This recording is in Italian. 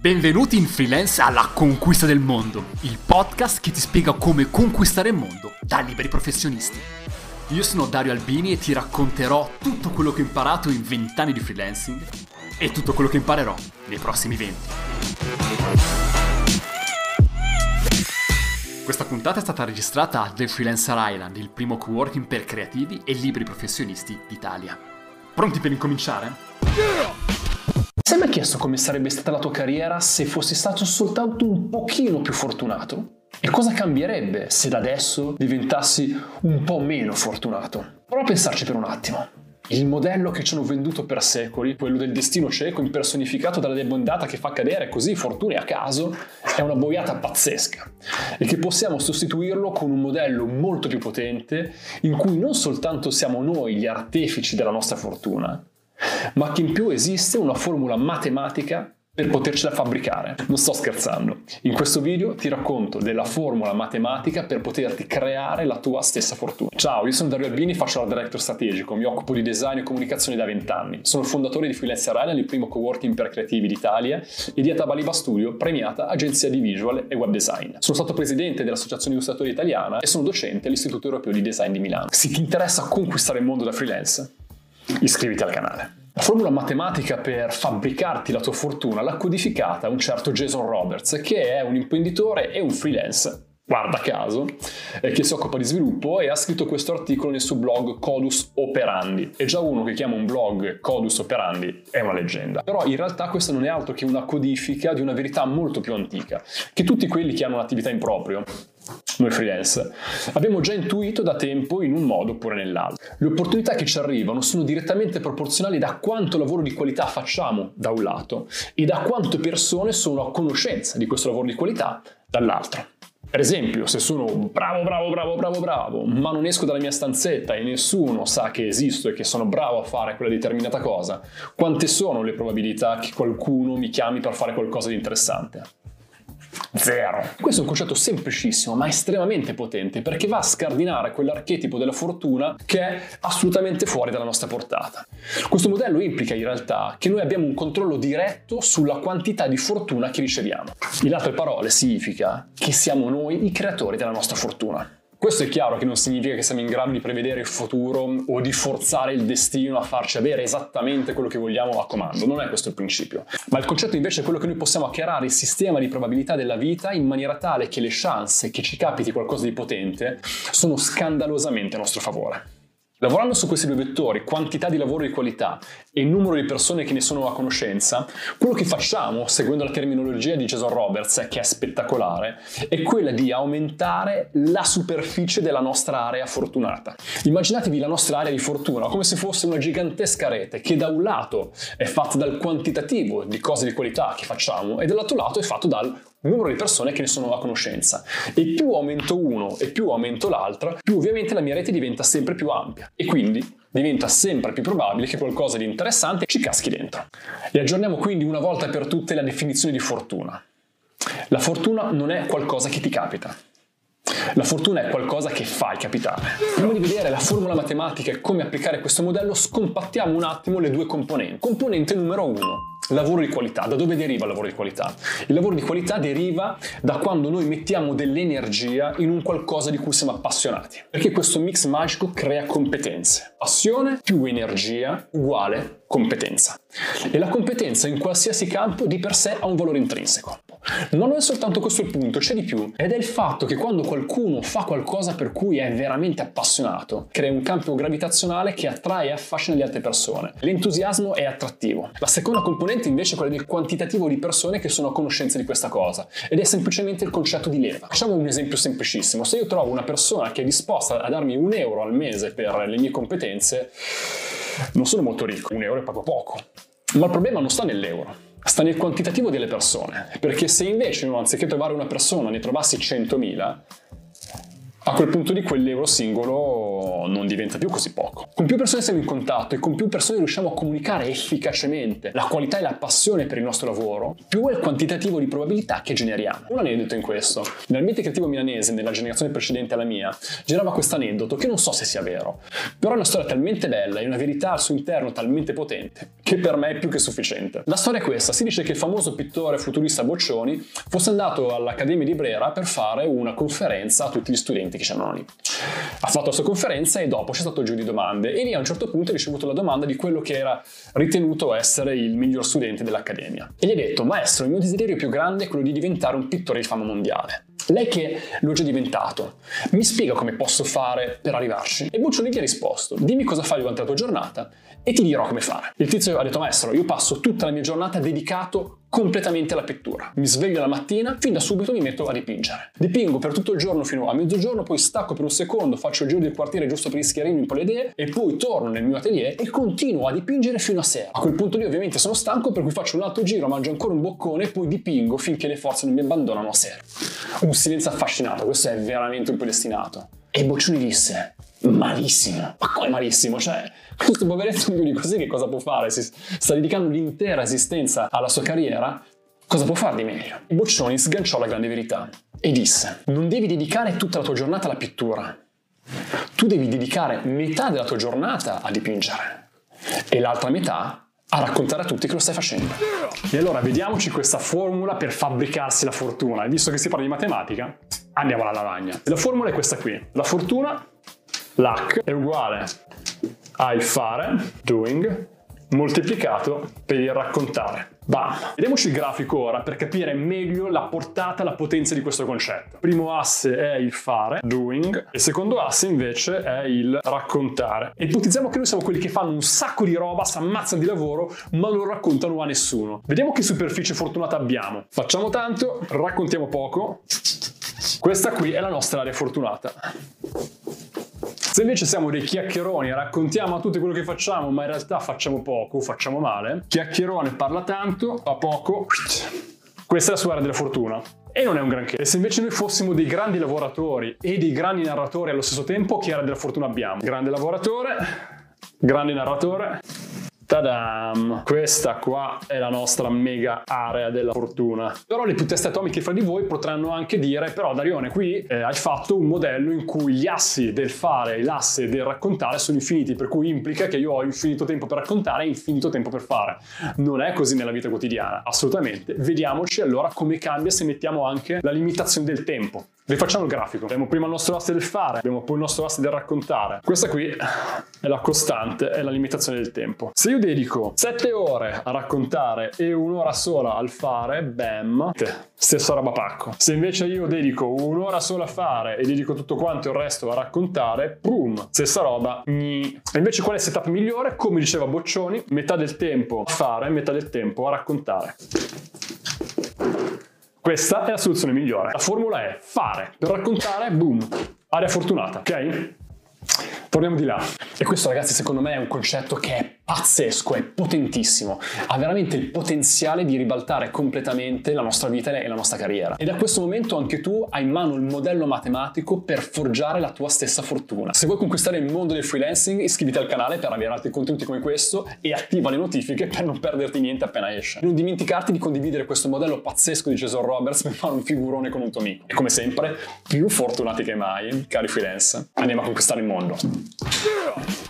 Benvenuti in Freelance alla Conquista del Mondo, il podcast che ti spiega come conquistare il mondo da liberi professionisti. Io sono Dario Albini e ti racconterò tutto quello che ho imparato in 20 anni di freelancing e tutto quello che imparerò nei prossimi 20. Questa puntata è stata registrata a The Freelancer Island, il primo co-working per creativi e liberi professionisti d'Italia. Pronti per incominciare? Yeah! Mai chiesto come sarebbe stata la tua carriera se fossi stato soltanto un pochino più fortunato? E cosa cambierebbe se da adesso diventassi un po' meno fortunato? Prova a pensarci per un attimo. Il modello che ci hanno venduto per secoli, quello del destino cieco impersonificato dalla debondata che fa cadere così fortune a caso, è una boiata pazzesca e che possiamo sostituirlo con un modello molto più potente in cui non soltanto siamo noi gli artefici della nostra fortuna, ma che in più esiste una formula matematica per potercela fabbricare. Non sto scherzando. In questo video ti racconto della formula matematica per poterti creare la tua stessa fortuna. Ciao, io sono Dario Albini, faccio la director strategico, mi occupo di design e comunicazione da 20 anni. Sono il fondatore di Freelancer Island, il primo coworking per creativi d'Italia, e di Atabaliba Studio, premiata agenzia di visual e web design. Sono stato presidente dell'Associazione Illustratori Italiana e sono docente all'Istituto Europeo di Design di Milano. Se ti interessa conquistare il mondo da freelance, iscriviti al canale. La formula matematica per fabbricarti la tua fortuna l'ha codificata un certo Jason Roberts, che è un imprenditore e un freelance guarda caso, eh, che si occupa di sviluppo e ha scritto questo articolo nel suo blog Codus Operandi. E già uno che chiama un blog Codus Operandi è una leggenda. Però in realtà questa non è altro che una codifica di una verità molto più antica, che tutti quelli che hanno un'attività in proprio noi freelance, abbiamo già intuito da tempo in un modo oppure nell'altro. Le opportunità che ci arrivano sono direttamente proporzionali da quanto lavoro di qualità facciamo da un lato e da quante persone sono a conoscenza di questo lavoro di qualità dall'altro. Per esempio, se sono bravo, bravo, bravo, bravo, bravo, ma non esco dalla mia stanzetta e nessuno sa che esisto e che sono bravo a fare quella determinata cosa, quante sono le probabilità che qualcuno mi chiami per fare qualcosa di interessante? Zero. Questo è un concetto semplicissimo ma estremamente potente perché va a scardinare quell'archetipo della fortuna che è assolutamente fuori dalla nostra portata. Questo modello implica in realtà che noi abbiamo un controllo diretto sulla quantità di fortuna che riceviamo. In altre parole significa che siamo noi i creatori della nostra fortuna. Questo è chiaro che non significa che siamo in grado di prevedere il futuro o di forzare il destino a farci avere esattamente quello che vogliamo a comando, non è questo il principio. Ma il concetto invece è quello che noi possiamo hackerare il sistema di probabilità della vita in maniera tale che le chance che ci capiti qualcosa di potente sono scandalosamente a nostro favore. Lavorando su questi due vettori, quantità di lavoro di qualità e numero di persone che ne sono a conoscenza, quello che facciamo, seguendo la terminologia di Jason Roberts, che è spettacolare, è quella di aumentare la superficie della nostra area fortunata. Immaginatevi la nostra area di fortuna come se fosse una gigantesca rete che da un lato è fatta dal quantitativo di cose di qualità che facciamo e dall'altro lato è fatto dal numero di persone che ne sono a conoscenza. E più aumento uno e più aumento l'altra, più ovviamente la mia rete diventa sempre più ampia e quindi diventa sempre più probabile che qualcosa di interessante ci caschi dentro. E aggiorniamo quindi una volta per tutte la definizione di fortuna. La fortuna non è qualcosa che ti capita. La fortuna è qualcosa che fai capitare. Prima di vedere la formula matematica e come applicare questo modello, scompattiamo un attimo le due componenti. Componente numero uno, lavoro di qualità. Da dove deriva il lavoro di qualità? Il lavoro di qualità deriva da quando noi mettiamo dell'energia in un qualcosa di cui siamo appassionati. Perché questo mix magico crea competenze. Passione più energia uguale competenza. E la competenza in qualsiasi campo di per sé ha un valore intrinseco. Ma non è soltanto questo il punto, c'è di più. Ed è il fatto che quando qualcuno fa qualcosa per cui è veramente appassionato, crea un campo gravitazionale che attrae e affascina le altre persone. L'entusiasmo è attrattivo. La seconda componente invece è quella del quantitativo di persone che sono a conoscenza di questa cosa. Ed è semplicemente il concetto di leva. Facciamo un esempio semplicissimo. Se io trovo una persona che è disposta a darmi un euro al mese per le mie competenze, non sono molto ricco, un euro è proprio poco. Ma il problema non sta nell'euro, sta nel quantitativo delle persone, perché se invece anziché trovare una persona ne trovassi 100.000, a quel punto di quell'euro singolo non diventa più così poco. Con più persone siamo in contatto e con più persone riusciamo a comunicare efficacemente la qualità e la passione per il nostro lavoro, più è il quantitativo di probabilità che generiamo. Un aneddoto in questo. Nell'ambiente creativo milanese, nella generazione precedente alla mia, girava questo aneddoto che non so se sia vero, però è una storia talmente bella e una verità al suo interno talmente potente che per me è più che sufficiente. La storia è questa, si dice che il famoso pittore futurista Boccioni fosse andato all'Accademia di Brera per fare una conferenza a tutti gli studenti che c'erano lì. Ha fatto la sua conferenza e dopo c'è stato giro di domande e lì a un certo punto ha ricevuto la domanda di quello che era ritenuto essere il miglior studente dell'Accademia. E gli ha detto, maestro, il mio desiderio più grande è quello di diventare un pittore di fama mondiale. Lei che l'ho già diventato, mi spiega come posso fare per arrivarci? E Buccioli gli ha risposto, dimmi cosa fai durante la tua giornata e ti dirò come fare. Il tizio ha detto, maestro, io passo tutta la mia giornata dedicato completamente alla pittura. Mi sveglio la mattina, fin da subito mi metto a dipingere. Dipingo per tutto il giorno fino a mezzogiorno, poi stacco per un secondo, faccio il giro del quartiere giusto per rischiarirmi un po' le idee e poi torno nel mio atelier e continuo a dipingere fino a sera. A quel punto lì ovviamente sono stanco per cui faccio un altro giro, mangio ancora un boccone e poi dipingo finché le forze non mi abbandonano a sera. Un silenzio affascinato, questo è veramente un predestinato. E Boccioni disse, malissimo. Ma come malissimo? Cioè, questo poveretto di così che cosa può fare? Si sta dedicando l'intera esistenza alla sua carriera. Cosa può fare di meglio? Boccioni sganciò la grande verità e disse: Non devi dedicare tutta la tua giornata alla pittura. Tu devi dedicare metà della tua giornata a dipingere e l'altra metà a raccontare a tutti che lo stai facendo. E allora vediamoci questa formula per fabbricarsi la fortuna. E visto che si parla di matematica, andiamo alla lavagna. La formula è questa qui. La fortuna, l'H, è uguale al fare, doing, moltiplicato per il raccontare. Bam! Vediamoci il grafico ora per capire meglio la portata, la potenza di questo concetto. Primo asse è il fare, doing, e secondo asse invece è il raccontare. E ipotizziamo che noi siamo quelli che fanno un sacco di roba, si ammazzano di lavoro, ma non raccontano a nessuno. Vediamo che superficie fortunata abbiamo. Facciamo tanto, raccontiamo poco. Questa qui è la nostra area fortunata. Se invece siamo dei chiacchieroni e raccontiamo a tutti quello che facciamo, ma in realtà facciamo poco, facciamo male, chiacchierone parla tanto, fa poco, questa è la sua area della fortuna. E non è un granché. E se invece noi fossimo dei grandi lavoratori e dei grandi narratori allo stesso tempo, che area della fortuna abbiamo? Grande lavoratore, grande narratore, Tadam! Questa qua è la nostra mega area della fortuna. Però le più teste atomiche fra di voi potranno anche dire, però Darione, qui eh, hai fatto un modello in cui gli assi del fare e l'asse del raccontare sono infiniti, per cui implica che io ho infinito tempo per raccontare e infinito tempo per fare. Non è così nella vita quotidiana, assolutamente. Vediamoci allora come cambia se mettiamo anche la limitazione del tempo. Rifacciamo il grafico. Abbiamo prima il nostro asse del fare, abbiamo poi il nostro asse del raccontare. Questa qui è la costante, è la limitazione del tempo. Se io dedico 7 ore a raccontare e un'ora sola al fare, bam, stessa roba pacco. Se invece io dedico un'ora sola a fare e dedico tutto quanto il resto a raccontare, boom, stessa roba, gni. E invece qual è il setup migliore? Come diceva Boccioni, metà del tempo a fare, metà del tempo a raccontare. Questa è la soluzione migliore. La formula è fare per raccontare, boom, area fortunata, ok? Torniamo di là. E questo ragazzi secondo me è un concetto che è pazzesco, è potentissimo, ha veramente il potenziale di ribaltare completamente la nostra vita e la nostra carriera. E da questo momento anche tu hai in mano il modello matematico per forgiare la tua stessa fortuna. Se vuoi conquistare il mondo del freelancing, iscriviti al canale per avere altri contenuti come questo e attiva le notifiche per non perderti niente appena esce. Non dimenticarti di condividere questo modello pazzesco di Jason Roberts per fare un figurone con un tuo amico. E come sempre, più fortunati che mai, cari freelance, andiamo a conquistare il mondo.